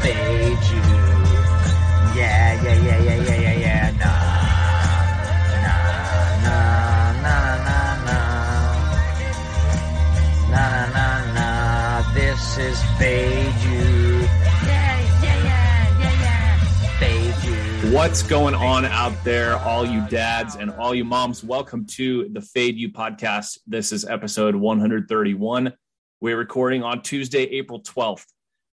fade you. Yeah, yeah, yeah, yeah, yeah, yeah, yeah. Nah, nah, nah, nah, nah, nah, nah, nah, nah. This is fade you. Yeah, yeah, yeah, yeah, yeah. Fade you. What's going on out there, all you dads and all you moms? Welcome to the Fade You podcast. This is episode 131. We're recording on Tuesday, April 12th,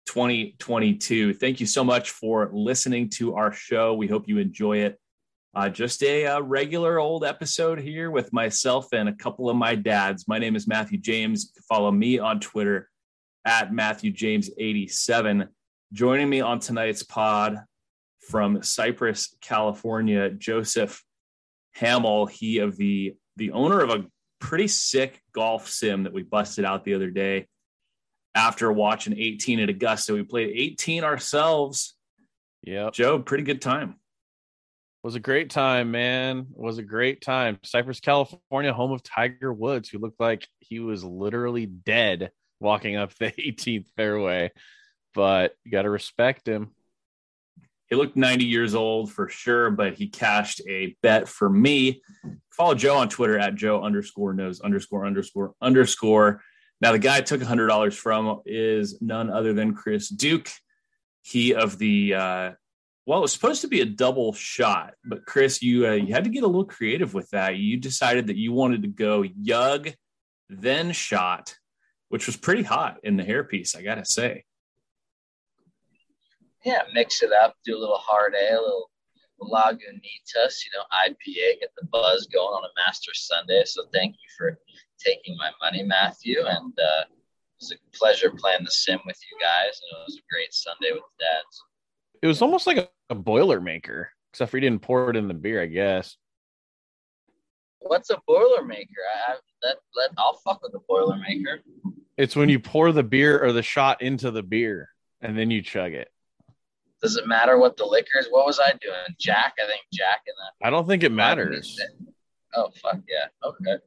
2022. Thank you so much for listening to our show. We hope you enjoy it. Uh, just a, uh regular old episode here with myself and a couple of my dads. My name is Matthew James. Follow me on Twitter at Matthew James87. Joining me on tonight's pod from Cypress, California, Joseph Hamill. He of the the owner of a pretty sick golf sim that we busted out the other day after watching 18 at Augusta. We played 18 ourselves. Yeah. Joe, pretty good time. Was a great time, man. Was a great time. Cypress, California, home of Tiger Woods, who looked like he was literally dead walking up the 18th fairway. But you got to respect him. He looked 90 years old for sure, but he cashed a bet for me. Follow Joe on Twitter at Joe underscore knows underscore underscore underscore. Now, the guy I took $100 from is none other than Chris Duke. He of the, uh, well, it was supposed to be a double shot, but Chris, you uh, you had to get a little creative with that. You decided that you wanted to go yug, then shot, which was pretty hot in the hairpiece, I got to say. Yeah, mix it up, do a little hard ale, a little Lagunitas, you know, IPA, get the buzz going on a Master Sunday. So thank you for taking my money, Matthew. And uh, it was a pleasure playing the sim with you guys. And it was a great Sunday with the dads. It was almost like a, a Boilermaker, except for you didn't pour it in the beer, I guess. What's a Boilermaker? I, I let, let I'll fuck with the Boilermaker. It's when you pour the beer or the shot into the beer and then you chug it. Does it matter what the liquor is? What was I doing? Jack, I think Jack in the I don't think it matters. Oh fuck yeah. Okay.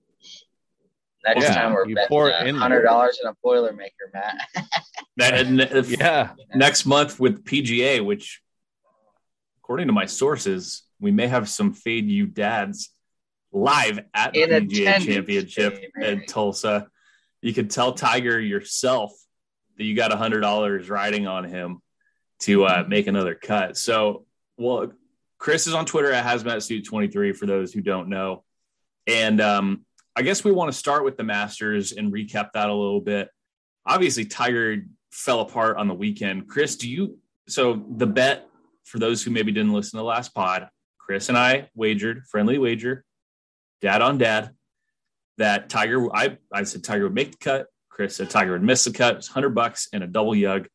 Next Yeah, time we're you betting pour it in there. hundred dollars in a Boilermaker, Matt. That if- Yeah. next month with PGA, which according to my sources, we may have some fade you dads live at the PGA Championship baby. in Tulsa. You could tell Tiger yourself that you got a hundred dollars riding on him to uh, make another cut. So, well, Chris is on Twitter at hazmatsuit23 for those who don't know, and um, I guess we want to start with the Masters and recap that a little bit. Obviously, Tiger fell apart on the weekend. Chris, do you? So the bet for those who maybe didn't listen to the last pod, Chris and I wagered friendly wager, dad on dad, that Tiger. I I said Tiger would make the cut. Chris said Tiger would miss the cut. It's hundred bucks and a double yug.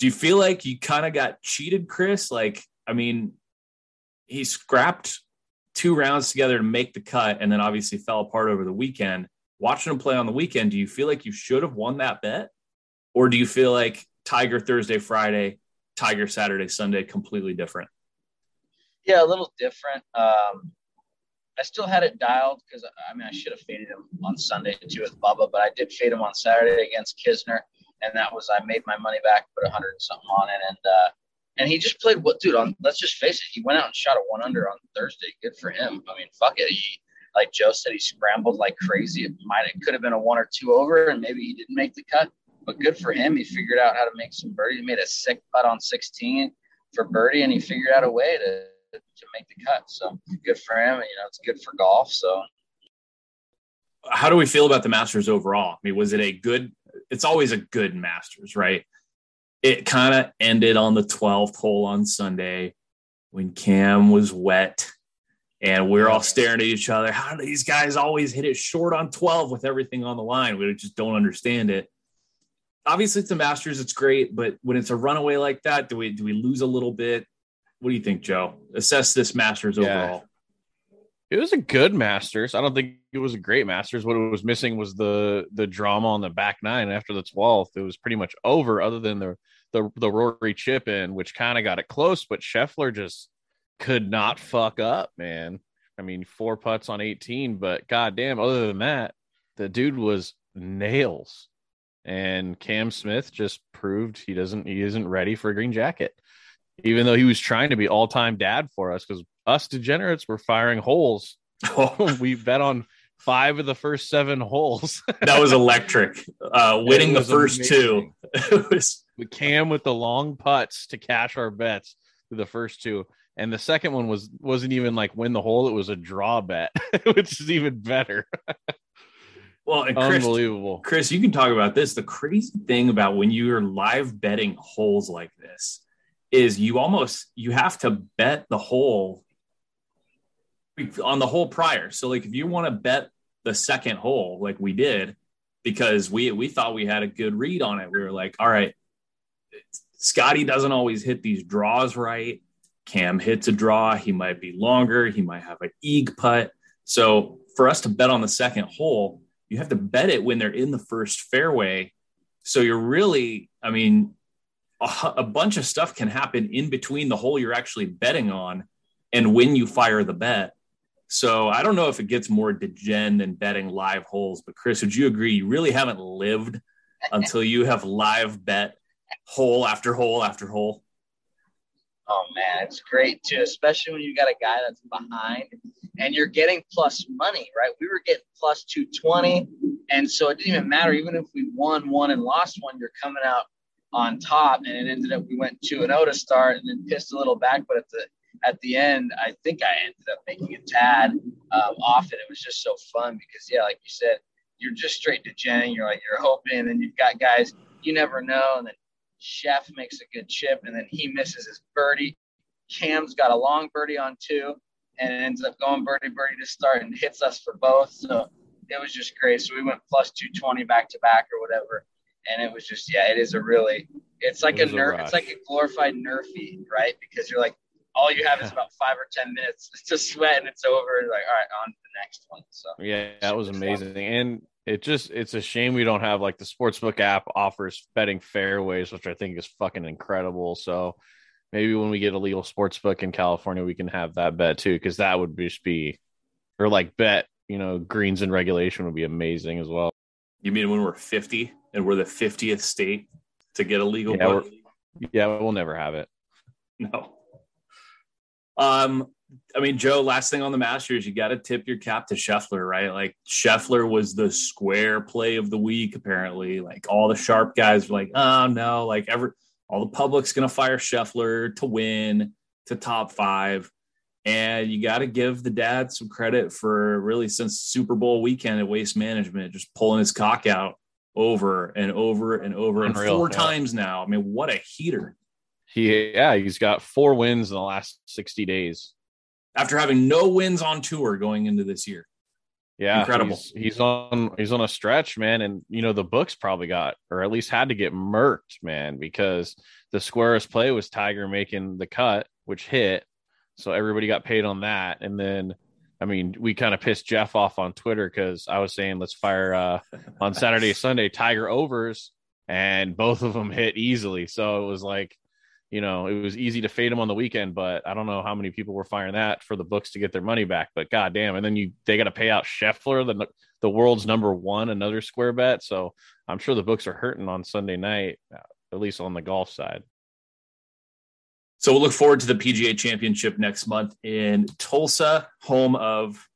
Do you feel like you kind of got cheated, Chris? Like, I mean, he scrapped two rounds together to make the cut, and then obviously fell apart over the weekend. Watching him play on the weekend, do you feel like you should have won that bet, or do you feel like Tiger Thursday, Friday, Tiger Saturday, Sunday, completely different? Yeah, a little different. Um, I still had it dialed because I mean I should have faded him on Sunday too with Bubba, but I did fade him on Saturday against Kisner, and that was I made my money back, put a hundred and something on it, and uh, and he just played what, dude? On let's just face it, he went out and shot a one under on Thursday. Good for him. I mean, fuck it. He like Joe said, he scrambled like crazy. It might it could have been a one or two over, and maybe he didn't make the cut, but good for him. He figured out how to make some birdie. He made a sick putt on 16 for birdie, and he figured out a way to to make the cut. So good for him. You know, it's good for golf. So How do we feel about the Masters overall? I mean, was it a good? It's always a good Masters, right? It kind of ended on the 12th hole on Sunday when Cam was wet and we're all staring at each other. How do these guys always hit it short on 12 with everything on the line? We just don't understand it. Obviously, it's the Masters, it's great, but when it's a runaway like that, do we do we lose a little bit? What do you think, Joe? Assess this Masters Yeah. overall. It was a good Masters. I don't think it was a great Masters. What it was missing was the the drama on the back nine after the twelfth. It was pretty much over, other than the the the Rory chip in, which kind of got it close, but Scheffler just could not fuck up, man. I mean, four putts on eighteen, but goddamn, other than that, the dude was nails. and Cam Smith just proved he doesn't he isn't ready for a green jacket, even though he was trying to be all time dad for us because us degenerates were firing holes. we bet on five of the first seven holes. that was electric. Uh, winning the first amazing. two. it was Cam with the long putts to cash our bets the first two. And the second one was wasn't even like win the hole; it was a draw bet, which is even better. well, Chris, unbelievable, Chris. You can talk about this. The crazy thing about when you're live betting holes like this is you almost you have to bet the hole on the hole prior. So, like, if you want to bet the second hole, like we did, because we we thought we had a good read on it, we were like, all right, Scotty doesn't always hit these draws right. Cam hits a draw. He might be longer. He might have an eag putt. So for us to bet on the second hole, you have to bet it when they're in the first fairway. So you're really, I mean, a, a bunch of stuff can happen in between the hole you're actually betting on and when you fire the bet. So I don't know if it gets more degen than betting live holes, but Chris, would you agree? You really haven't lived until you have live bet hole after hole after hole. Oh man, it's great too, especially when you got a guy that's behind and you're getting plus money, right? We were getting plus 220. And so it didn't even matter. Even if we won one and lost one, you're coming out on top. And it ended up, we went 2 and 0 to start and then pissed a little back. But at the, at the end, I think I ended up making a tad um, off it. It was just so fun because, yeah, like you said, you're just straight to Jen. You're like, you're hoping, and you've got guys you never know. And then Chef makes a good chip, and then he misses his birdie. Cam's got a long birdie on two, and it ends up going birdie birdie to start and hits us for both. So it was just great. So we went plus 220 back to back or whatever. And it was just, yeah, it is a really, it's like it a nerf, it's like a glorified NRFI, right? Because you're like, all you have is about five or 10 minutes to sweat and it's over. You're like, all right, on to the next one. So yeah, that was amazing. Fun. And it just it's a shame we don't have like the sportsbook app offers betting fairways which i think is fucking incredible so maybe when we get a legal sportsbook in california we can have that bet too because that would just be or like bet you know greens and regulation would be amazing as well you mean when we're 50 and we're the 50th state to get a legal yeah, yeah we'll never have it no um I mean, Joe, last thing on the Masters, you got to tip your cap to Scheffler, right? Like Scheffler was the square play of the week, apparently. Like all the sharp guys were like, oh no, like ever all the public's gonna fire Scheffler to win to top five. And you got to give the dad some credit for really since Super Bowl weekend at Waste Management, just pulling his cock out over and over and over Unreal, and four yeah. times now. I mean, what a heater! He yeah, he's got four wins in the last sixty days after having no wins on tour going into this year. Yeah, incredible. He's, he's, on he's on a stretch, man, and you know the books probably got or at least had to get murked, man, because the squarest play was Tiger making the cut, which hit, so everybody got paid on that, and then. I mean, we kind of pissed Jeff off on Twitter because I was saying let's fire uh, on Saturday, Sunday Tiger overs, and both of them hit easily. So it was like you know, it was easy to fade him on the weekend, but I don't know how many people were firing that for the books to get their money back. But goddamn, and then you they got to pay out Scheffler, the the world's number one, another square bet. So I'm sure the books are hurting on Sunday night, uh, at least on the golf side. So we'll look forward to the PGA Championship next month in Tulsa, home of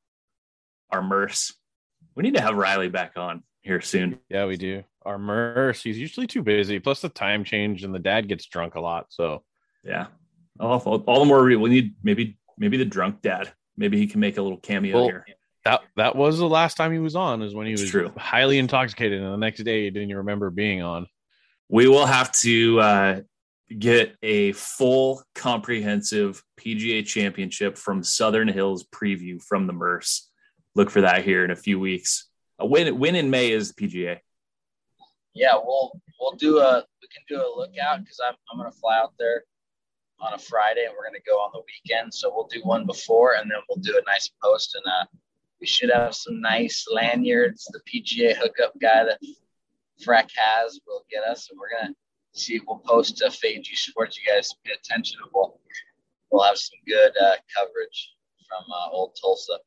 our Merce. We need to have Riley back on here soon. Yeah, we do our Merce, he's usually too busy. Plus the time change, and the dad gets drunk a lot. So yeah, all, all the more we need maybe maybe the drunk dad. Maybe he can make a little cameo well, here. That that was the last time he was on. Is when he was true. highly intoxicated, and the next day he didn't even remember being on. We will have to uh, get a full, comprehensive PGA Championship from Southern Hills preview from the Merce. Look for that here in a few weeks. A win win in May is PGA yeah, we'll we'll do a we can do a lookout because I'm I'm gonna fly out there on a Friday and we're gonna go on the weekend. So we'll do one before and then we'll do a nice post and uh we should have some nice lanyards. The PGA hookup guy that Freck has will get us and we're gonna see we'll post to Fade G Sports. You guys pay attention we'll we'll have some good uh, coverage from uh, old Tulsa.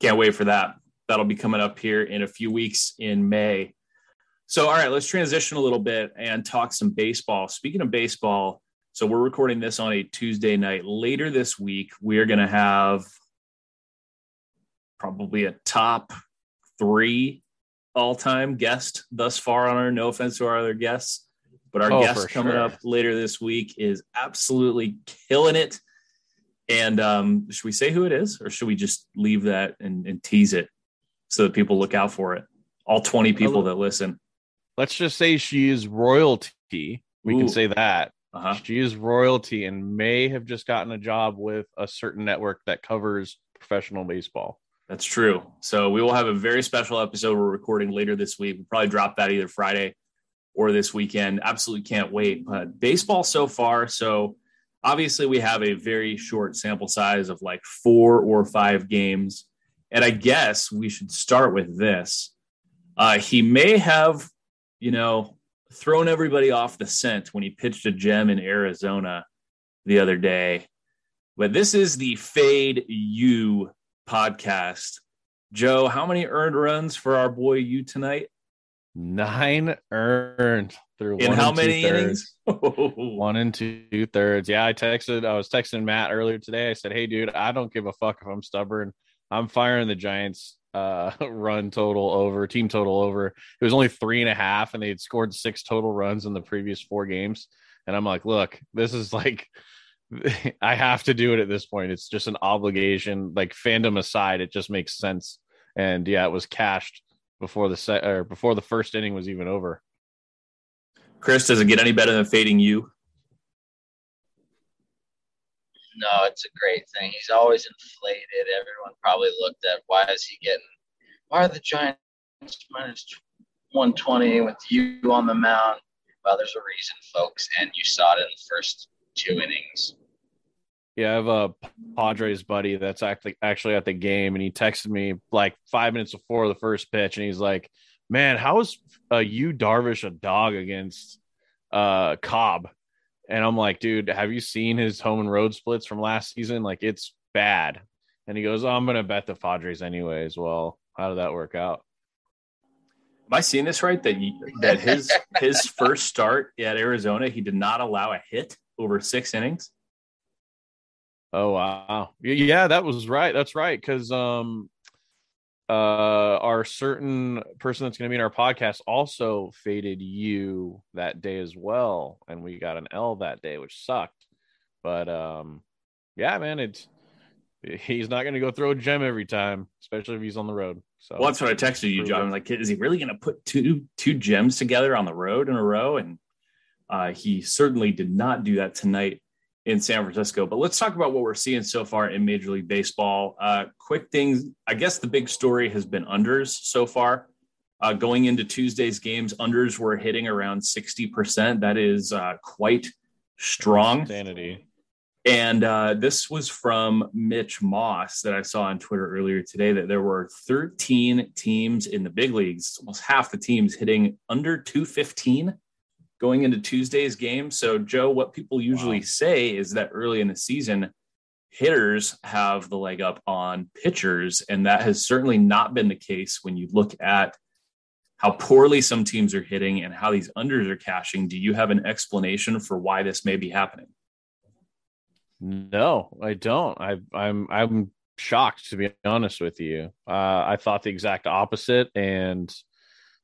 Can't wait for that. that'll be coming up here in a few weeks in May. So, all right, let's transition a little bit and talk some baseball. Speaking of baseball, so we're recording this on a Tuesday night. Later this week, we are going to have probably a top three all time guest thus far on our. No offense to our other guests, but our Oh, guest coming sure. up later this week is absolutely killing it. And um, should we say who it is, or should we just leave that and, and tease it so that people look out for it? All 20 people that listen. Let's just say she is royalty. We Ooh. can say that. Uh-huh. She is royalty and may have just gotten a job with a certain network that covers professional baseball. That's true. So we will have a very special episode we're recording later this week. We'll probably drop that either Friday or this weekend. Absolutely can't wait. But baseball so far. So obviously we have a very short sample size of like four or five games. And I guess we should start with this. Uh, he may have, you know, thrown everybody off the scent when he pitched a gem in Arizona the other day. But this is the Fade You podcast. Joe, how many earned runs for our boy Yu tonight? Nine earned through In one how and many innings? One and two thirds. Yeah, I texted. I was texting Matt earlier today. I said, "Hey, dude, I don't give a fuck if I'm stubborn. I'm firing the Giants uh run total over team total over. It was only three and a half, and they had scored six total runs in the previous four games. And I'm like, look, this is like." I have to do it at this point. It's just an obligation. Like fandom aside, it just makes sense. And yeah, it was cashed before the set or before the first inning was even over. Chris, does it get any better than fading Yu? No, it's a great thing. He's always inflated. Everyone probably looked at why is he getting why are the Giants minus 120 with Yu on the mound? Well, there's a reason, folks, and you saw it in the first two innings. Yeah, I have a Padres buddy that's actually actually at the game, and he texted me like five minutes before the first pitch, and he's like, "Man, how is uh, Yu Darvish a dog against uh, Cobb?" And I'm like, "Dude, have you seen his home and road splits from last season? Like, it's bad." And he goes, oh, "I'm gonna bet the Padres anyways." Well, how did that work out? Am I seeing this right? That Yu, that his his first start at Arizona, he did not allow a hit over six innings. Oh wow. Yeah, that was right. That's right. Cause um uh our certain person that's gonna be in our podcast also faded Yu that day as well. And we got an L that day, which sucked. But um yeah, man, it's he's not gonna go throw a gem every time, especially if he's on the road. So Well, that's what I texted you, John. I'm like, is he really going to put two two gems together on the road in a row? And uh, he certainly did not do that tonight in San Francisco. But let's talk about what we're seeing so far in Major League Baseball. Uh, quick things. I guess the big story has been unders so far. Uh, going into Tuesday's games, unders were hitting around 60%. That is uh, quite strong. Insanity. And uh, this was from Mitch Moss that I saw on Twitter earlier today that there were 13 teams in the big leagues, almost half the teams hitting under 215 going into Tuesday's game. So, Joe, what people usually Wow. say is that early in the season, hitters have the leg up on pitchers. And that has certainly not been the case when you look at how poorly some teams are hitting and how these unders are cashing. Do you have an explanation for why this may be happening? No, I don't. I, I'm I'm shocked to be honest with you. Uh, I thought the exact opposite and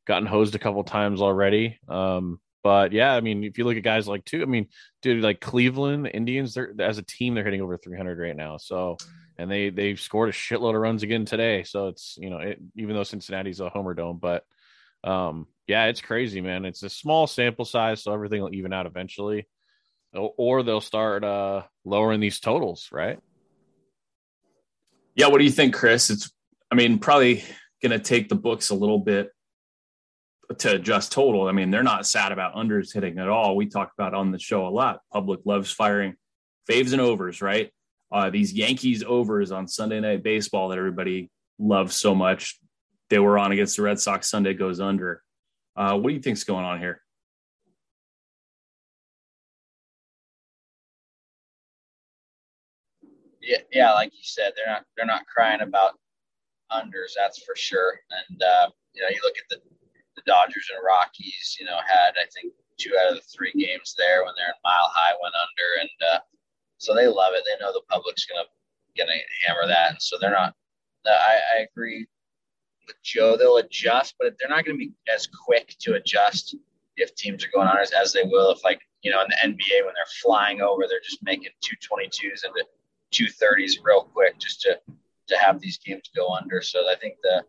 gotten hosed a couple times already. Um, but yeah, I mean, if you look at guys like two, I mean, dude, like Cleveland, Indians, they're as a team they're hitting over 300 right now. So, and they they've scored a shitload of runs again today. So it's you know, it, even though Cincinnati's a homer dome, but um, yeah, it's crazy, man. It's a small sample size, so everything will even out eventually or or they'll start uh lowering these totals, right? Yeah, what do you think, Chris? It's, I mean, probably going to take the books a little bit to adjust total. I mean, they're not sad about unders hitting at all. We talk about on the show a lot. Public loves firing faves and overs, right? Uh, these Yankees overs on Sunday Night Baseball that everybody loves so much. They were on against the Red Sox. Sunday goes under. Uh, what do you think's going on here? Yeah, yeah, like you said, they're not they're not crying about unders, that's for sure. And uh, you know, you look at the the Dodgers and Rockies. You know, had I think two out of the three games there when they're in mile high went under, and uh, so they love it. They know the public's gonna gonna hammer that, and so they're not. I, I agree with Joe. They'll adjust, but they're not to be as quick to adjust if teams are going on as, as they will if like you know in the NBA when they're flying over, they're just making two twenty twos into two thirties real quick just to to have these games go under. So I think the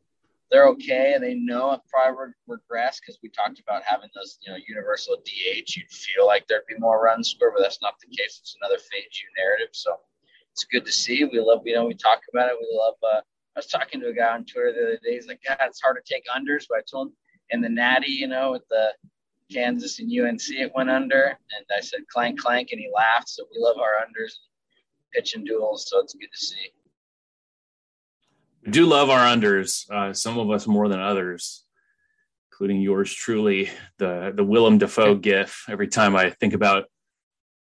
they're okay and they know it probably regress because we talked about having those, you know, universal DH. You'd feel like there'd be more runs scored, but that's not the case. It's another fade-you narrative. So it's good to see. We love, you know, we talk about it. We love, uh, I was talking to a guy on Twitter the other day. He's like, God, it's hard to take unders. But I told him in the Natty, you know, with the Kansas and UNC, it went under. And I said, clank, clank. And he laughed. So we love our unders, pitching duels. So it's good to see. Do love our unders, uh, some of us more than others, including yours truly, the the Willem Dafoe gif. Every time I think about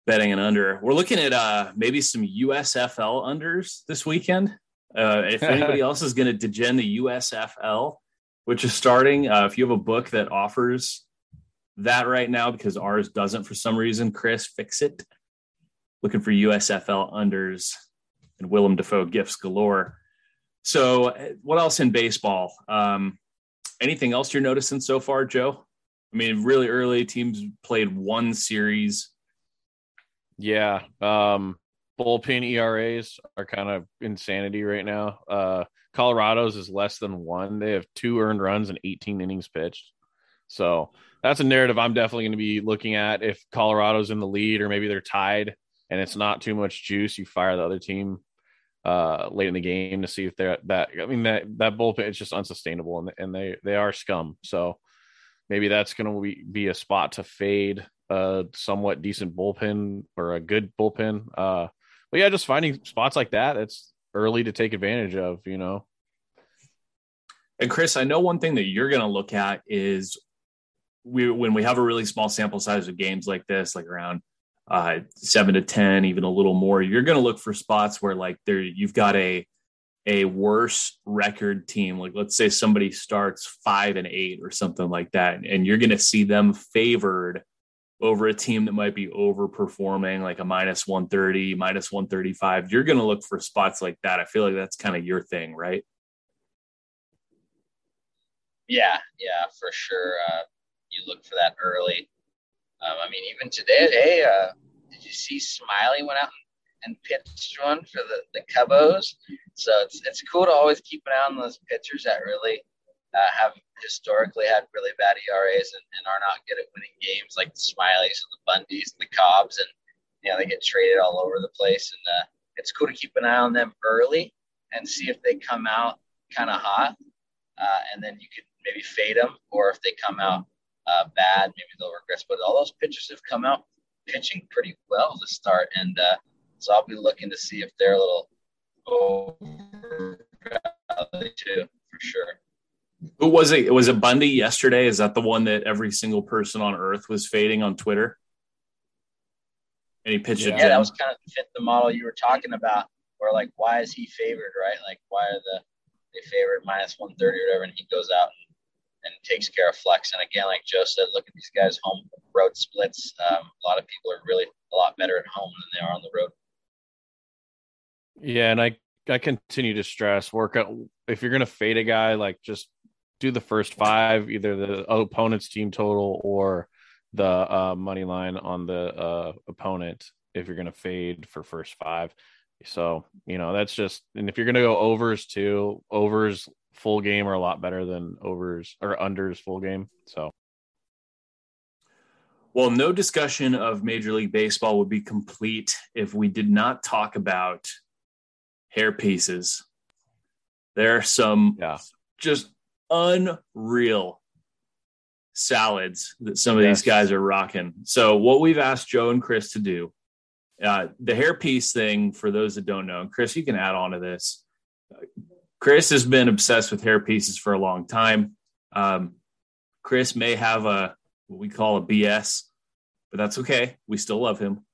betting an under, we're looking at uh, maybe some USFL unders this weekend. Uh, if anybody else is going to degen the USFL, which is starting, uh, if you have a book that offers that right now, because ours doesn't for some reason, Chris, fix it. Looking for USFL unders and Willem Dafoe gifts galore. So, what else in baseball? Um, anything else you're noticing so far, Joe? I mean, really early teams played one series. Yeah. Um, bullpen ERAs are kind of insanity right now. Uh, Colorado's is less than one. They have two earned runs and 18 innings pitched. So that's a narrative I'm definitely going to be looking at. If Colorado's in the lead or maybe they're tied and it's not too much juice, you fire the other team uh, late in the game to see if they're that. I mean that that bullpen is just unsustainable, and and they they are scum. So maybe that's going to be, a spot to fade a somewhat decent bullpen or a good bullpen. Uh, but yeah, just finding spots like that. It's early to take advantage of. You know. And Chris, I know one thing that you're going to look at is we when we have a really small sample size of games like this, like around uh, seven to ten, even a little more, you're going to look for spots where like there you've got a a worse record team. Like let's say somebody starts five and eight or something like that, and you're going to see them favored over a team that might be overperforming, like a minus 130, minus 135. You're going to look for spots like that. I feel like that's kind of your thing, right? Yeah, yeah, for sure. Uh, you look for that early. Um, I mean, even today, hey, uh, did you see Smyly went out and pitched one for the, the Cubos? So it's, it's cool to always keep an eye on those pitchers that really uh, have historically had really bad ERAs and, and are not good at winning games, like the Smylys and the Bundys and the Cobbs, and you know they get traded all over the place. And uh, it's cool to keep an eye on them early and see if they come out kind of hot, uh, and then you could maybe fade them, or if they come out uh, bad, maybe they'll regress. But all those pitchers have come out pitching pretty well to start, and uh, so I'll be looking to see if they're a little over too, for sure. Who was it? Was it Bundy yesterday? Is that the one that every single person on earth was fading on Twitter? And he pitched yeah, it. Yeah, that was kind of fit the model you were talking about, where like, why is he favored, right? Like, why are the they favored minus one thirty or whatever, and he goes out and and takes care of flex. And again, like Joe said, look at these guys home road splits. Um, a lot of people are really a lot better at home than they are on the road. Yeah, and I I continue to stress work out if you're gonna fade a guy, like just do the first five, either the opponent's team total or the uh, money line on the uh, opponent if you're gonna fade for first five. So, you know, that's just and if you're gonna go overs too, overs full game are a lot better than overs or unders full game. So, well, no discussion of Major League Baseball would be complete if we did not talk about hair pieces. There are some yeah. just unreal salads that some of yes. these guys are rocking. So, what we've asked Joe and Chris to do, uh, the hairpiece thing, for those that don't know, Chris, you can add on to this. Chris has been obsessed with hair pieces for a long time. Um, Chris may have a what we call a BS, but that's okay. We still love him.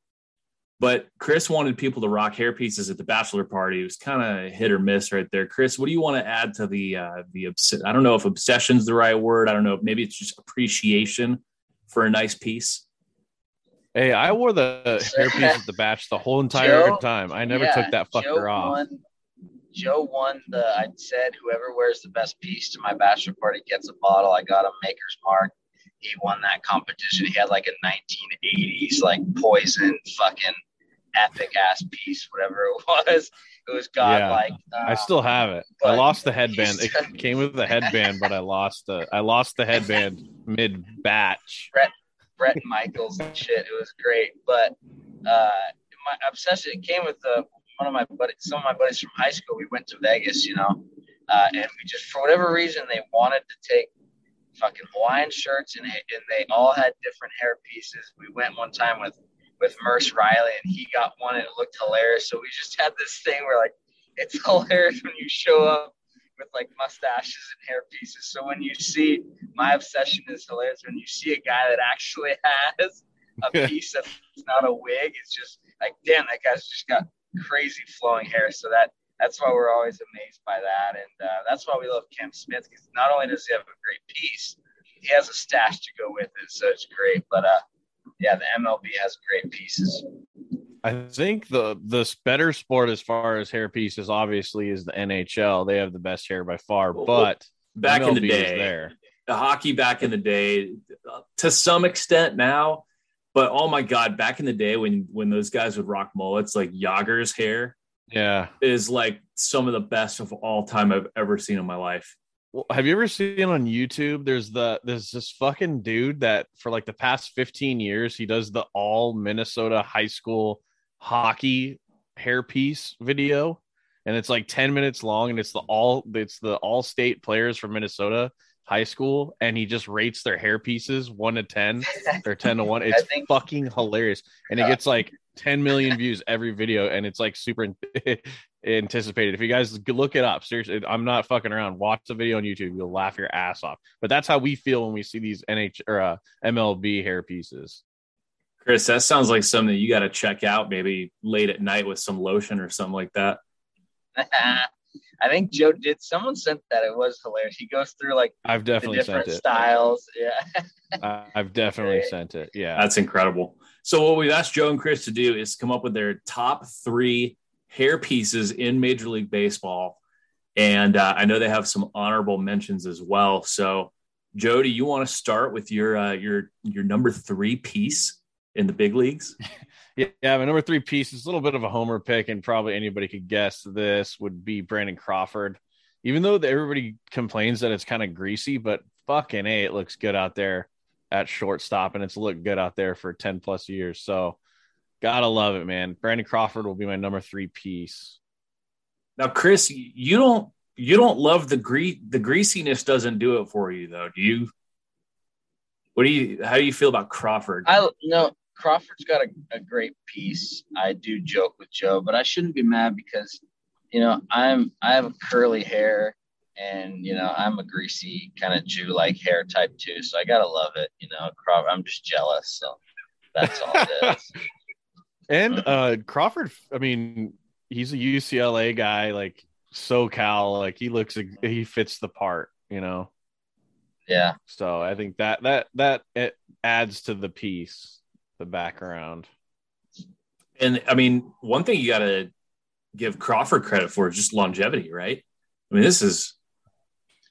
But Chris wanted people to rock hair pieces at the bachelor party. It was kind of hit or miss right there. Chris, what do you want to add to the uh, the obs- I don't know if obsession's the right word. I don't know. Maybe it's just appreciation for a nice piece. Hey, I wore the hairpiece at the batch the whole entire Joe- time. I never Yeah, took that fucker Joe off. Won, Joe won the. I said whoever wears the best piece to my bachelor party gets a bottle. I got a Maker's Mark. He won that competition. He had like a 1980s like poison fucking epic ass piece, whatever it was. It was godlike. I Um, still have it. I lost the headband. he's- It came with the headband, but I lost the I lost the headband mid batch. Bret Michaels and shit. It was great, but uh, my obsession it came with uh, one of my buddies, some of my buddies from high school. We went to Vegas, you know, uh, and we just for whatever reason they wanted to take fucking Hawaiian shirts and and they all had different hair pieces. We went one time with with Merce Riley and he got one and it looked hilarious. So we just had this thing where like it's hilarious when you show up with like mustaches and hair pieces. So when you see my obsession is hilarious when you see a guy that actually has a piece that's not a wig. It's just like, damn, that guy's just got crazy flowing hair. So that that's why we're always amazed by that, and uh, that's why we love Cam Smith because not only does he have a great piece, he has a stash to go with it. So it's great. But uh, yeah, the MLB has great pieces. I think the the better sport as far as hair pieces obviously is the NHL. They have the best hair by far, Well, but Back in the day, there. the hockey back in the day, uh, to some extent now. But oh my god, back in the day when when those guys would rock mullets, like Jagr's hair Yeah. is like some of the best of all time I've ever seen in my life. Well, have you ever seen on YouTube? There's the there's this fucking dude that for like the past 15 years he does the all Minnesota high school hockey hairpiece video, and it's like 10 minutes long, and it's the all it's the all state players from Minnesota high school, and he just rates their hair pieces one to ten or 10 to one. It's think- fucking hilarious, and it gets like 10 million views every video, and it's like super anticipated. If you guys look it up, seriously, I'm not fucking around. Watch the video on YouTube. You'll laugh your ass off. But that's how we feel when we see these NH or uh, MLB hair pieces. Chris, that sounds like something you got to check out maybe late at night with some lotion or something like that. I think Joe did. Someone sent that. It was hilarious. He goes through like I've the definitely different sent it. styles. Yeah. I- I've definitely Great. sent it. Yeah. That's incredible. So what we've asked Joe and Chris to do is come up with their top three hair pieces in Major League Baseball, and uh, I know they have some honorable mentions as well. So, Joe, do you want to start with your uh, your your number three piece in the big leagues? Yeah, yeah, my number three piece is a little bit of a homer pick, and probably anybody could guess this would be Brandon Crawford. Even though everybody complains that it's kind of greasy, but fucking a, it looks good out there at shortstop, and it's looked good out there for ten plus years. So, gotta love it, man. Brandon Crawford will be my number three piece. Now, Chris, you don't you don't love the gre- the greasiness doesn't do it for you though, do you? What do you how do you feel about Crawford? I no Crawford's got a, a great piece. I do joke with Joe, but I shouldn't be mad because you know I'm I have curly hair and you know I'm a greasy kind of Jew like hair type too. So I gotta love it. You know, Crawford. I'm just jealous. So that's all it is. And uh Crawford, I mean, he's a UCLA guy, like SoCal, like he looks he fits the part, you know. Yeah. So I think that that that it adds to the piece, the background. And I mean, one thing you got to give Crawford credit for is just longevity, right? I mean, this is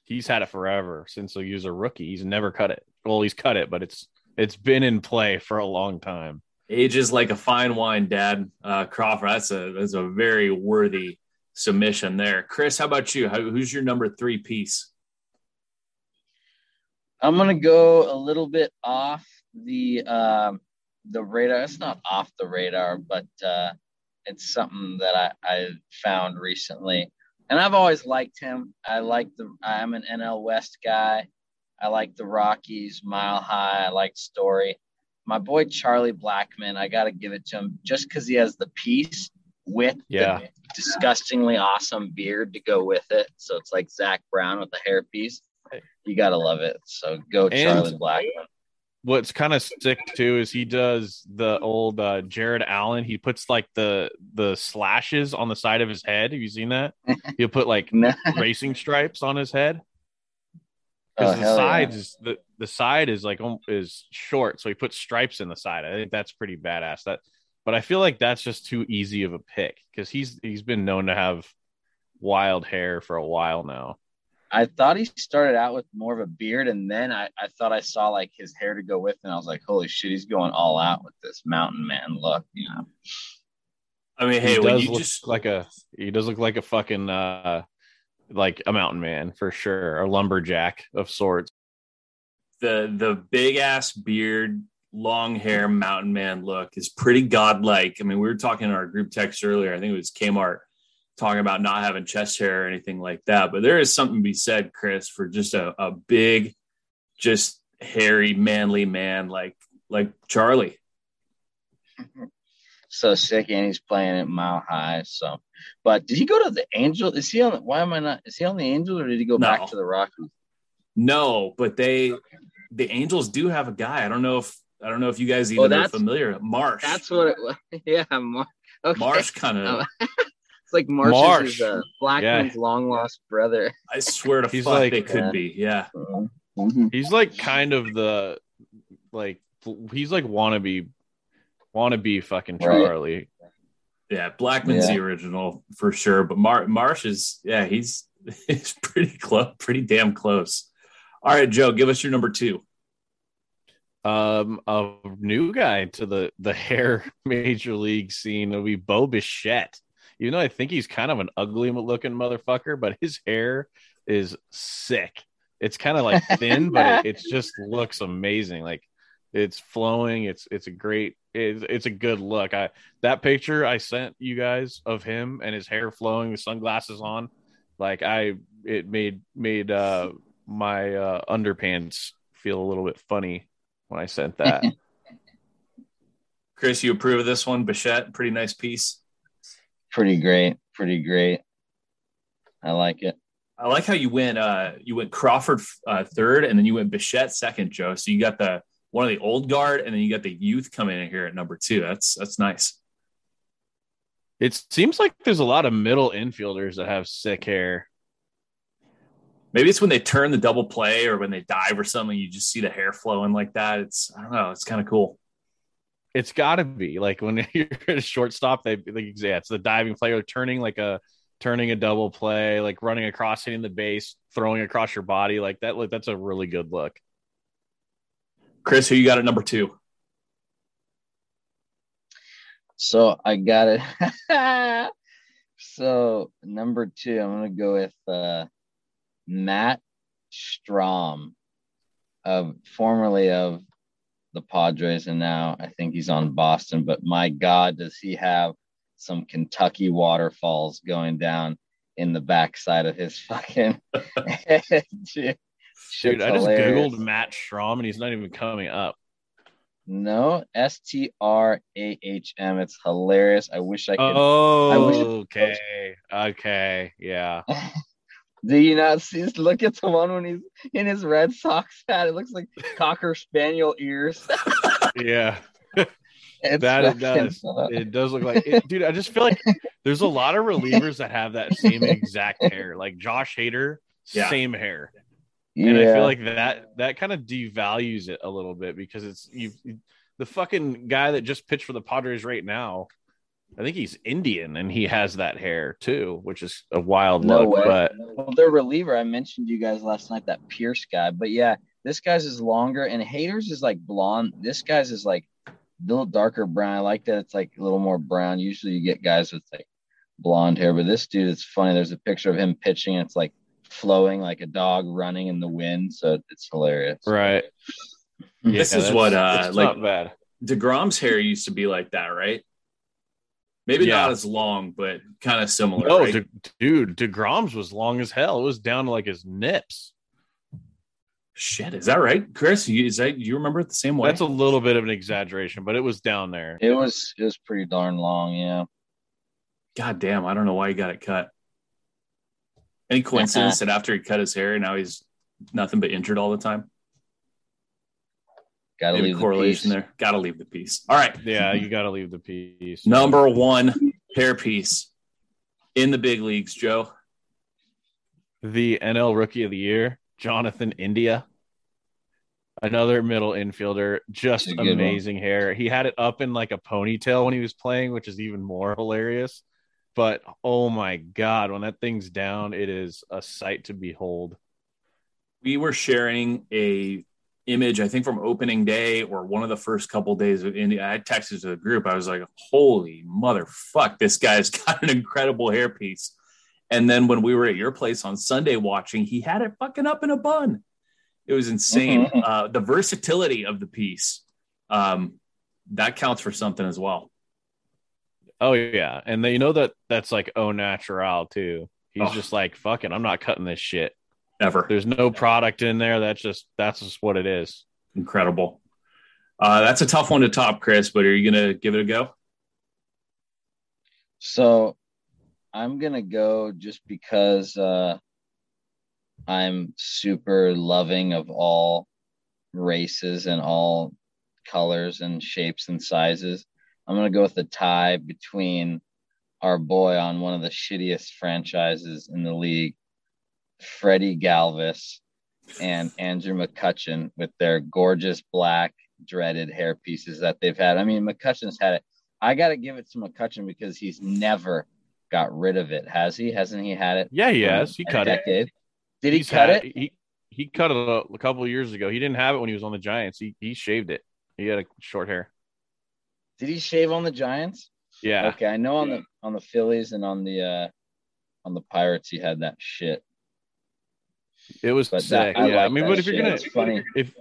He's had it forever since he was a rookie. He's never cut it. Well, he's cut it, but it's it's been in play for a long time. age is like a fine wine, Dad. Uh, Crawford, that's a that's a very worthy submission there. Chris, how about you? How, who's your number three piece? I'm gonna go a little bit off the um, the radar. It's not off the radar, but uh, it's something that I, I found recently, and I've always liked him. I like the. I'm an NL West guy. I like the Rockies, Mile High. I like Story. My boy Charlie Blackmon. I got to give it to him just because he has the piece with Yeah. the disgustingly awesome beard to go with it. So it's like Zac Brown with the hairpiece. You gotta love it. So go And- Charlie Blackmon. What's kind of sick too is he does the old uh, Jared Allen. He puts like the the slashes on the side of his head. Have you seen that? He'll put like No. racing stripes on his head Oh, because the hell yeah. sides is the the side is like is short, so he puts stripes in the side. I think that's pretty badass. That, but I feel like that's just too easy of a pick because he's he's been known to have wild hair for a while now. I thought he started out with more of a beard, and then I, I thought I saw like his hair to go with, and I was like, "Holy shit, he's going all out with this mountain man look." You know, I mean, he hey, when does you look just like a he does look like a fucking uh like a mountain man for sure, a lumberjack of sorts. the the big ass beard, long hair, mountain man look is pretty godlike. I mean, we were talking in our group text earlier. I think it was Kmart talking about not having chest hair or anything like that. But there is something to be said, Chris, for just a, a big, just hairy, manly man like like Charlie. so sick, and he's playing at Mile High. So, but did he go to the Angel? Is he on? The, why am I not? Is he on the Angels, or did he go No. back to the Rockies? No, but they the Angels do have a guy. I don't know if I don't know if you guys even are familiar. Marsh. That's what it was. Yeah, Mar- okay. Marsh kind of. Oh. It's like Marsh, Marsh. is uh, Blackmon's long lost brother. I swear to He's fuck, like- they could Yeah. be. Yeah. Mhm. He's like kind of the like he's like wannabe wannabe fucking Right. Charlie. Yeah, Blackmon's Yeah. the original for sure, but Mar- Marsh is yeah, he's he's pretty close, pretty damn close. All right, Joe, give us your number two. Um, a new guy to the the hair major league scene will be Bo Bichette. Even though I think he's kind of an ugly looking motherfucker, but his hair is sick. It's kind of like thin, but it, it just looks amazing. Like it's flowing. It's it's a great. It's, it's a good look. I that picture I sent you guys of him and his hair flowing with sunglasses on, like I it made made uh my uh underpants feel a little bit funny when I sent that. Chris, you approve of this one? Bichette, pretty nice piece. Pretty great. Pretty great. I like it. I like how you went uh you went Crawford uh, third and then you went Bichette second, Joe. So you got the one of the old guard and then you got the youth coming in here at number two. That's that's nice. It seems like there's a lot of middle infielders that have sick hair. Maybe it's when they turn the double play or when they dive or something, you just see the hair flowing like that. It's I don't know, it's kind of cool. It's got to be like when you're at a shortstop, they like yeah, it's the diving player turning like a turning a double play, like running across, hitting the base, throwing across your body like that. Look, that's a really good look. Chris, who you got at number two? So I got it. so number two, I'm gonna go with uh, Matt Strahm, of formerly of the Padres, and now I think he's on Boston. But my God, does he have some Kentucky waterfalls going down in the backside of his fucking head, dude? Dude, I just googled Matt Strahm and he's not even coming up. No, S T R A H M. It's hilarious. I wish I could. Oh, wish okay, okay, yeah. Do you not see? Look at the one when he's in his Red Sox hat. It looks like cocker spaniel ears. Yeah, It's That it does. fun. it does look like it, dude. I just feel like there's a lot of relievers that have that same exact hair. Like Josh Hader, Yeah. same hair. yeah. and I feel like that that kind of devalues it a little bit because it's you the fucking guy that just pitched for the Padres right now. I think he's Indian and he has that hair too, which is a wild No look. way. But well, their reliever. I mentioned to you guys last night that Pierce guy, but yeah, this guy's is longer and Hader's is like blonde. This guy's is like a little darker brown. I like that it's like a little more brown. Usually you get guys with like blonde hair, but this dude, it's funny. There's a picture of him pitching. And it's like flowing like a dog running in the wind. So it's hilarious. right, This is what, uh, like- not bad. DeGrom's hair used to be like that, right? Maybe Yeah. not as long, but kind of similar. No, right? De- dude, Degrom's was long as hell. It was down to like his nips. Shit, is that right, Chris? You, is that you remember it the same way? That's a little bit of an exaggeration, but it was down there. It was it was pretty darn long, yeah. God damn, I don't know why he got it cut. Any coincidence that after he cut his hair, now he's nothing but injured all the time? Gotta Maybe leave the correlation piece. there. Got to leave the piece. All right. Yeah, you got to leave the piece. Number one hair piece in the big leagues, Joe. the NL Rookie of the Year, Jonathan India. Another middle infielder, just That's a good one. amazing hair. He had it up in like a ponytail when he was playing, which is even more hilarious. But oh my god, when that thing's down, it is a sight to behold. We were sharing a image, I think from opening day or one of the first couple days of India. I texted to the group. I was like, "Holy motherfuck, this guy's got an incredible hairpiece." And then when we were at your place on Sunday watching, he had it fucking up in a bun. It was insane. Mhm. Uh, the versatility of the piece um, that counts for something as well. Oh yeah, and they you know that that's like oh natural too. He's Oh. just like fucking. I'm not cutting this shit. Ever There's no product in there. That's just that's just what it is. incredible. Uh, that's a tough one to top, Chris. But are you gonna give it a go? So I'm gonna go just because uh, I'm super loving of all races and all colors and shapes and sizes. I'm gonna go with the tie between our boy on one of the shittiest franchises in the league, Freddie Galvis, and Andrew McCutchen with their gorgeous black dreaded hair pieces that they've had. I mean, McCutchen's had it. I got to give it to McCutchen because he's never got rid of it, has he? Hasn't he had it? Yeah, he has. he cut it. Did he He's cut had- it? He he cut it a, a couple of years ago. He didn't have it when he was on the Giants. He he shaved it. He had a short hair. Did he shave on the Giants? Yeah. Okay, I know on the on the Phillies and on the uh on the Pirates he had that shit. It was But sick. that, I yeah. like I mean, but if you're gonna funny. if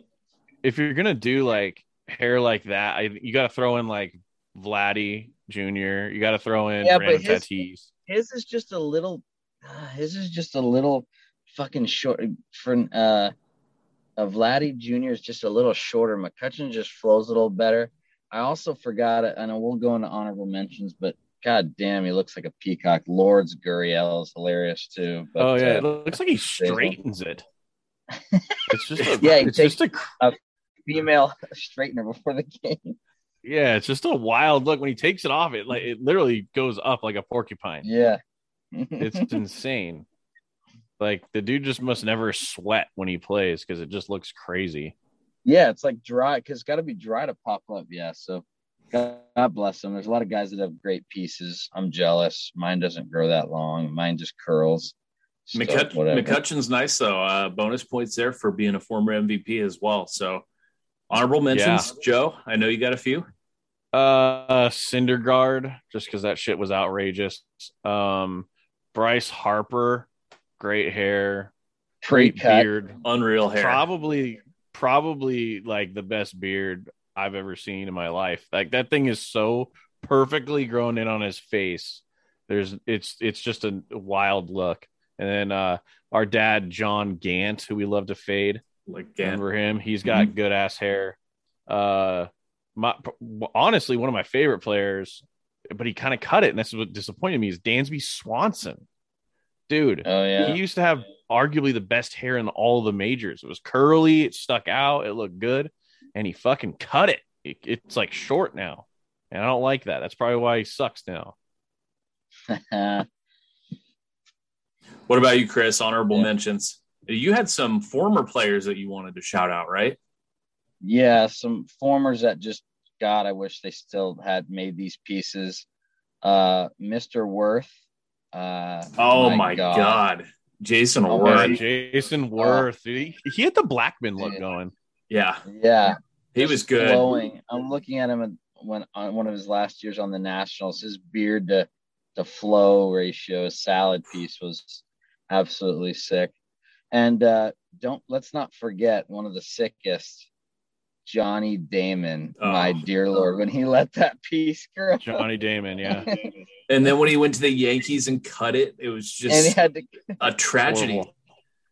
if you're gonna do like hair like that, I, you got to throw in like Vladdy Jr. You got to throw in Yeah, but his- Tatis. His is just a little. Uh, his is just a little fucking short. For uh, uh Vladdy Jr. is just a little shorter. McCutchen just flows a little better. I also forgot. I know we'll go into honorable mentions, but god damn, he looks like a peacock. Lourdes Gurriel is hilarious too. But, oh yeah, uh, it looks like he straightens it. It's just a, Yeah, it's just a female straightener before the game. yeah, it's just a wild look when he takes it off. It like it literally goes up like a porcupine. Yeah. It's insane. Like the dude just must never sweat when he plays because it just looks crazy. Yeah, it's like dry because it's got to be dry to pop up. Yeah, so God, God bless them. There's a lot of guys that have great pieces. I'm jealous. Mine doesn't grow that long. Mine just curls. So, McCut- McCutchen's nice though. Uh, bonus points there for being a former MVP as well. So honorable mentions, Joe. I know you got a few. Uh, Syndergaard, just because that shit was outrageous. Um, Bryce Harper, great hair, great Pre-cut. beard, Unreal hair. probably, probably like the best beard I've ever seen in my life. Like that thing is so perfectly grown in on his face. There's, it's, it's just a wild look. And then uh, our dad John Gant, who we love to fade. like Gant. Remember him? He's got good ass hair. Uh, my honestly, one of my favorite players, but he kind of cut it, and that's what disappointed me. Is Dansby Swanson, dude? Oh yeah. He used to have arguably the best hair in all the majors. It was curly, it stuck out, it looked good, and he fucking cut it. it it's like short now, and I don't like that. That's probably why he sucks now. What about you, Chris? Honorable Yeah. mentions. You had some former players that you wanted to shout out, right? yeah, some formers that just God, I wish they still had made these pieces. Uh, Mr. Werth. Uh, Oh my, god. Jason Oh, Werth. man. Jason Werth, dude, he, he had the Blackmon look Dude. going. Yeah, Yeah, he was good. Flowing. I'm looking at him when on one of his last years on the Nationals. His beard to to flow ratio, salad piece was absolutely sick. And uh, don't let's not forget one of the sickest, Johnny Damon. My Oh. dear lord, when he let that piece grow, Johnny Damon, yeah. And then when he went to the Yankees and cut it, it was and he just had a tragedy. Horrible.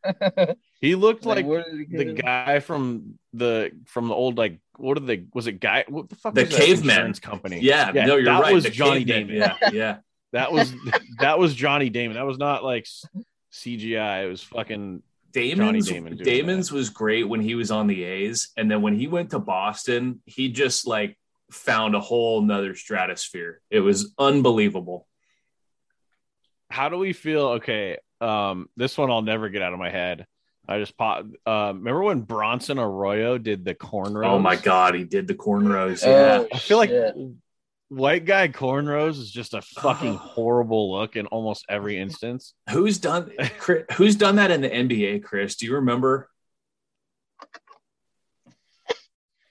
He looked Like, like he the guy from the from the old like what did they was it guy what the fuck The was caveman. company Yeah, no, you're right. that right. was The Johnny caveman. Damon Yeah, yeah. that was that was Johnny Damon that was not like CGI it was fucking Damon's Damon doing Damon's was great when he was on the A's, and then when he went to Boston, he just like found a whole nother stratosphere. It was unbelievable. How do we feel? Okay, um, this one I'll never get out of my head. I just pop. Uh, remember when Bronson Arroyo did the cornrows? Oh my god, he did the cornrows. Oh, Yeah. I feel like white guy cornrows is just a fucking horrible look in almost every instance. Who's done who's done that in the NBA, Chris? Do you remember?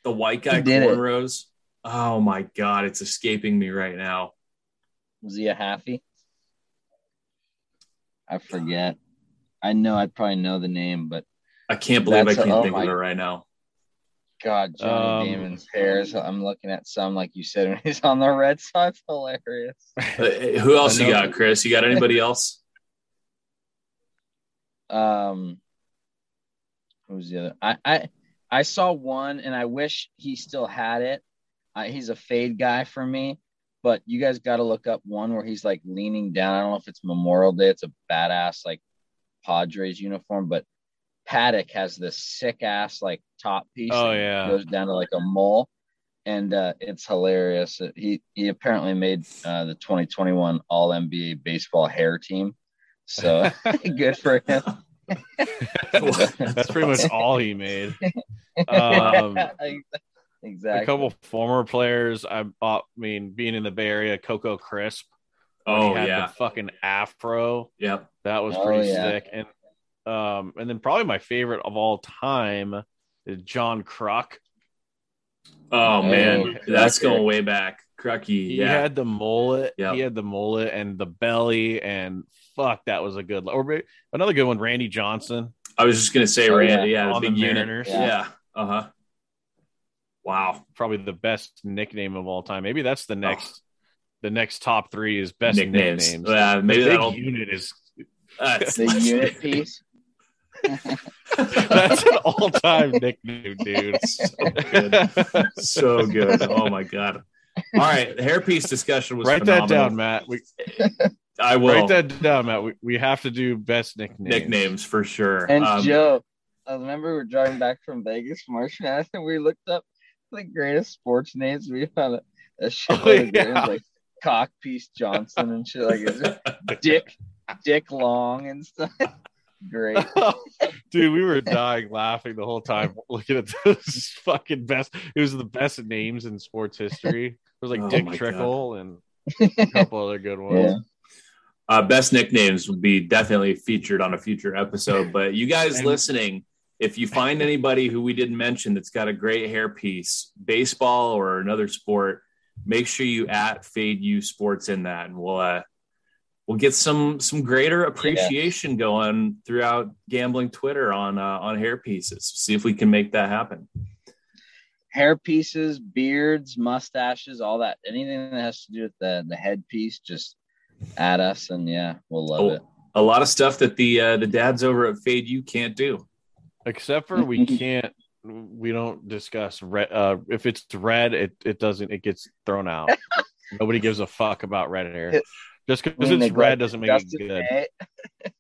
The white guy He did it. cornrows. Oh my god, it's escaping me right now. Was he a halfie? I forget. I know I'd probably know the name, but I can't believe I can't oh think of it right now. God, Johnny Um, Damon's hairs. I'm looking at some, like you said, when he's on the Red Sox. Hilarious. Uh, who else you got, Chris? You got anybody else? Um, who's the other? I I I saw one, and I wish he still had it. I, he's a fade guy for me, but you guys got to look up one where he's like leaning down. I don't know if it's Memorial Day. It's a badass like Padres uniform, but Paddock has this sick ass like top piece. Oh, yeah. goes down to like a mole, and uh, it's hilarious. He he apparently made uh, the 2021 All NBA baseball hair team, so good for him. That's pretty much all he made. Um, exactly. A couple former players. I, uh, I mean, being in the Bay Area, Coco Crisp. Oh had yeah, the fucking afro. yep. That was Oh, pretty yeah. sick. And um, and then probably my favorite of all time is John Kruk. Oh man, Oh, that's okay. going way back. Crucky, He yeah. had the mullet. Yep. He had the mullet and the belly, and fuck, that was a good. Or another good one, Randy Johnson. I was just gonna say, Oh, Randy, yeah, On the the big unit. Mariners. Yeah. Yeah. Uh huh. Wow. Probably the best nickname of all time. Maybe that's the next. The next top three is best Oh. Nicknames. nicknames. Yeah, maybe the big that'll- unit is That's, the unit piece. that's an all-time nickname, dude. so good. so good. Oh my god. All right, the hairpiece discussion was Write that down, Matt. We, I will. write that down, Matt. We, we have to do best nicknames. nicknames for sure. And Um, Joe, I remember we were driving back from Vegas, March Madness, and we looked up the greatest sports names. We found a, a shit Oh, load of great yeah. like Cockpiece Johnson and shit like it's just Dick Dick Long and stuff. Great. Dude, we were dying laughing the whole time looking at those fucking best. It was the best names in sports history. It was like Oh Dick my Trickle and a couple other good ones. Yeah. uh, best nicknames will be definitely featured on a future episode. But you guys And- listening, if you find anybody who we didn't mention that's got a great hairpiece, baseball or another sport, make sure you at Fade You Sports in that, and we'll uh, we'll get some some greater appreciation going throughout gambling Twitter on uh, on hairpieces. See if we can make that happen. Hair pieces, beards, mustaches, all that. Anything that has to do with the the headpiece, just add us, and yeah, we'll love Oh. it. A lot of stuff that the uh, the dads over at Fade You can't do. Except for we can't we don't discuss red uh if it's red it, it doesn't it gets thrown out. Nobody gives a fuck about red hair. Just because it's red doesn't make it good.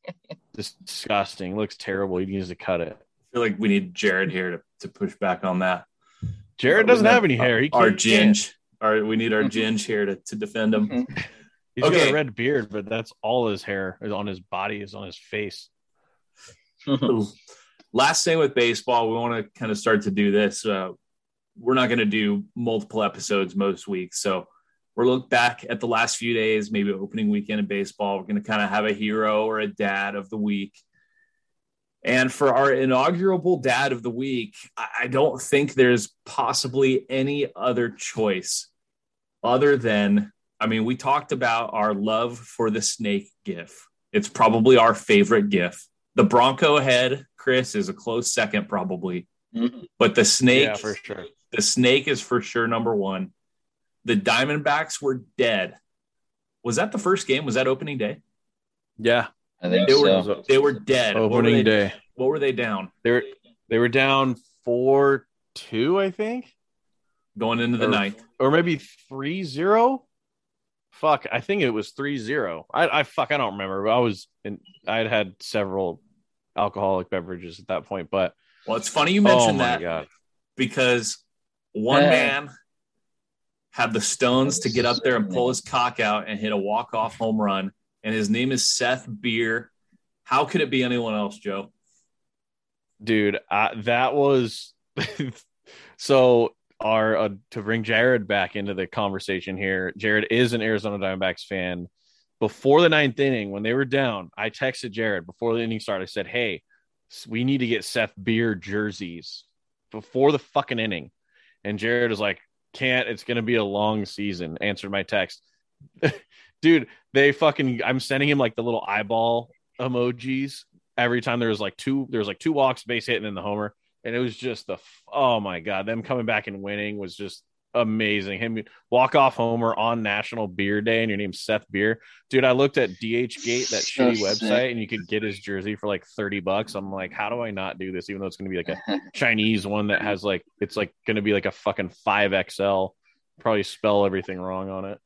It's disgusting. It looks terrible. He needs to cut it. I feel like we need Jared here to, to push back on that. Jared doesn't have any hair. He our can't- ginge. Our, we need our ginge here to, to defend him. He's got a red beard, but that's all his hair is on his body, is on his face. Last thing with baseball, we want to kind of start to do this. Uh, we're not going to do multiple episodes most weeks. So we're look back at the last few days, maybe opening weekend of baseball. We're going to kind of have a hero or a dad of the week. And for our inaugural dad of the week, I I don't think there's possibly any other choice other than, I mean, we talked about our love for the snake gif. It's probably our favorite gif. The Bronco head, Chris, is a close second, probably. Mhm. But the snake, Yeah, for sure. the snake is for sure number one. The Diamondbacks were dead. Was that the first game? Was that opening day? Yeah. I think They were they were dead. What were Opening they- day. What were they down They were they were down four two, I think. going into the Or- ninth? Or maybe three zero. Fuck, I think it was three zero. I, I fuck, I don't remember. I was in I had had several alcoholic beverages at that point. But well, it's funny you mentioned oh that God. because one Yeah. man had the stones to get up there and pull his cock out and hit a walk off home run, and his name is Seth Beer. How could it be anyone else, Joe? dude I, that was so our uh, to bring jared back into the conversation here jared is an arizona diamondbacks fan before the ninth inning when they were down i texted jared before the inning started. I said hey we need to get seth beer jerseys before the fucking inning. And jared was like can't it's gonna be a long season answered my text. Dude they fucking i'm sending him like the little eyeball emojis every time there was like two there was like two walks base hit and then the homer. And it was just the oh my god them coming back and winning was just amazing him walk off homer on national beer day and your name's seth beer dude i looked at DH Gate, that So shitty sick. website and you could get his jersey for like 30 bucks i'm like how do i not do this even though it's going to be like a chinese one that has like it's like going to be like a fucking 5xl probably spell everything wrong on it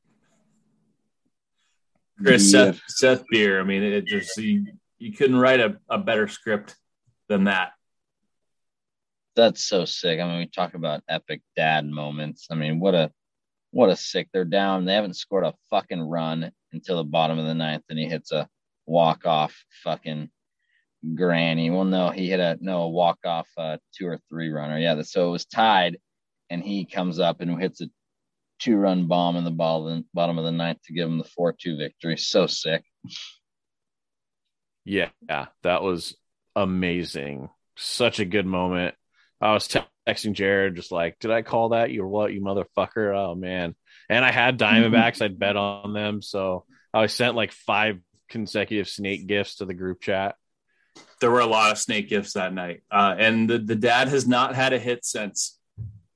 Chris Yeah. Seth Seth Beer. I mean, it just you, you couldn't write a, a better script than that. That's so sick. I mean, we talk about epic dad moments. I mean, what a what a sick. They're down. They haven't scored a fucking run until the bottom of the ninth, and he hits a walk off fucking granny. Well, no, he hit a no a walk off uh, two or three runner. Yeah, so it was tied, and he comes up and hits a two run bomb in the bottom of the ninth to give him the four two victory. So sick. Yeah, that was amazing. Such a good moment. I was texting Jared, just like, did I call that? You're what, you motherfucker? Oh man! And I had Diamondbacks. I'd bet on them, so I sent like five consecutive snake gifts to the group chat. There were a lot of snake gifts that night, uh, and the, the dad has not had a hit since.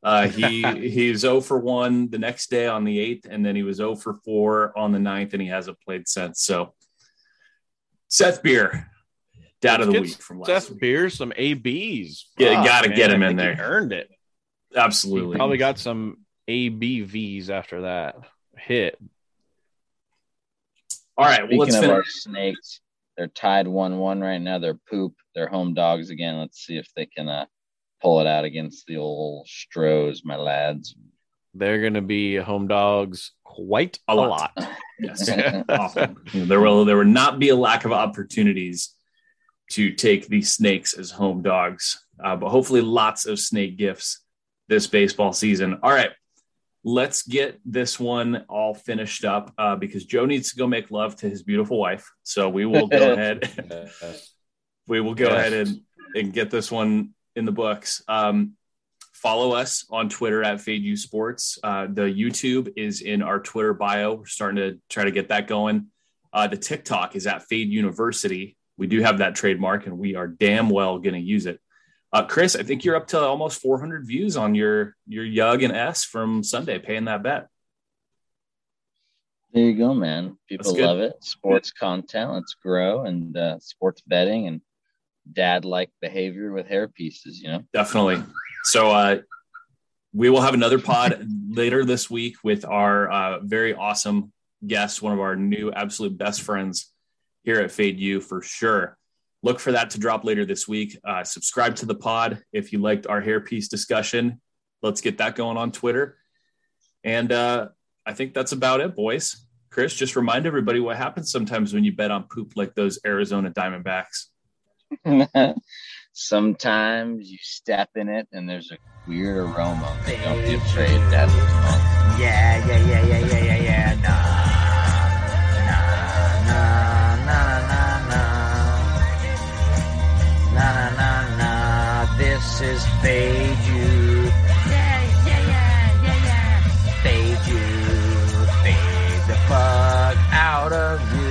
Uh, he he's 0 for one the next day on the eighth, and then he was 0 for four on the ninth, and he hasn't played since. So, Seth Beer, dad of the Get week from last Seth week. Beer some ABs. Yeah, Fuck, gotta man, get him I in think he there. earned it. He Absolutely, probably got some ABVs after that hit. All right, well, Speaking let's of finish. our snakes, they're tied one one right now. They're poop. They're home dogs again. Let's see if they can uh, pull it out against the old Stros, my lads. They're going to be home dogs quite A a, lot. lot. Yes. Often. There will there will not be a lack of opportunities to take the snakes as home dogs, uh, but hopefully lots of snake gifts this baseball season. All right, let's get this one all finished up uh, because Joe needs to go make love to his beautiful wife. So we will go ahead. we will go ahead and, and get this one in the books. Um, follow us on Twitter at Fade U Sports. Uh, the YouTube is in our Twitter bio. We're starting to try to get that going. Uh, the TikTok is at Fade University. We do have that trademark, and we are damn well going to use it. Uh, Chris, I think you're up to almost 400 views on your your Yug and S from Sunday, paying that bet. There you go, man. People love it. Sports content. Let's grow and uh, sports betting and dad like behavior with hair pieces. You know. Definitely. So uh, we will have another pod later this week with our uh, very awesome guest, one of our new absolute best friends here at Fade U for sure. Look for that to drop later this week. Uh, subscribe to the pod if you liked our hairpiece discussion. Let's get that going on Twitter. And uh, I think that's about it, boys. Chris, just remind everybody what happens sometimes when you bet on poop like those Arizona Diamondbacks. Sometimes you step in it and there's a weird aroma. but Don't be afraid. Dad was. Yeah, yeah, yeah, yeah, yeah, yeah, yeah. Is Fade You. Yeah, yeah, yeah, yeah, yeah. Fade You. Fade the fuck out of you.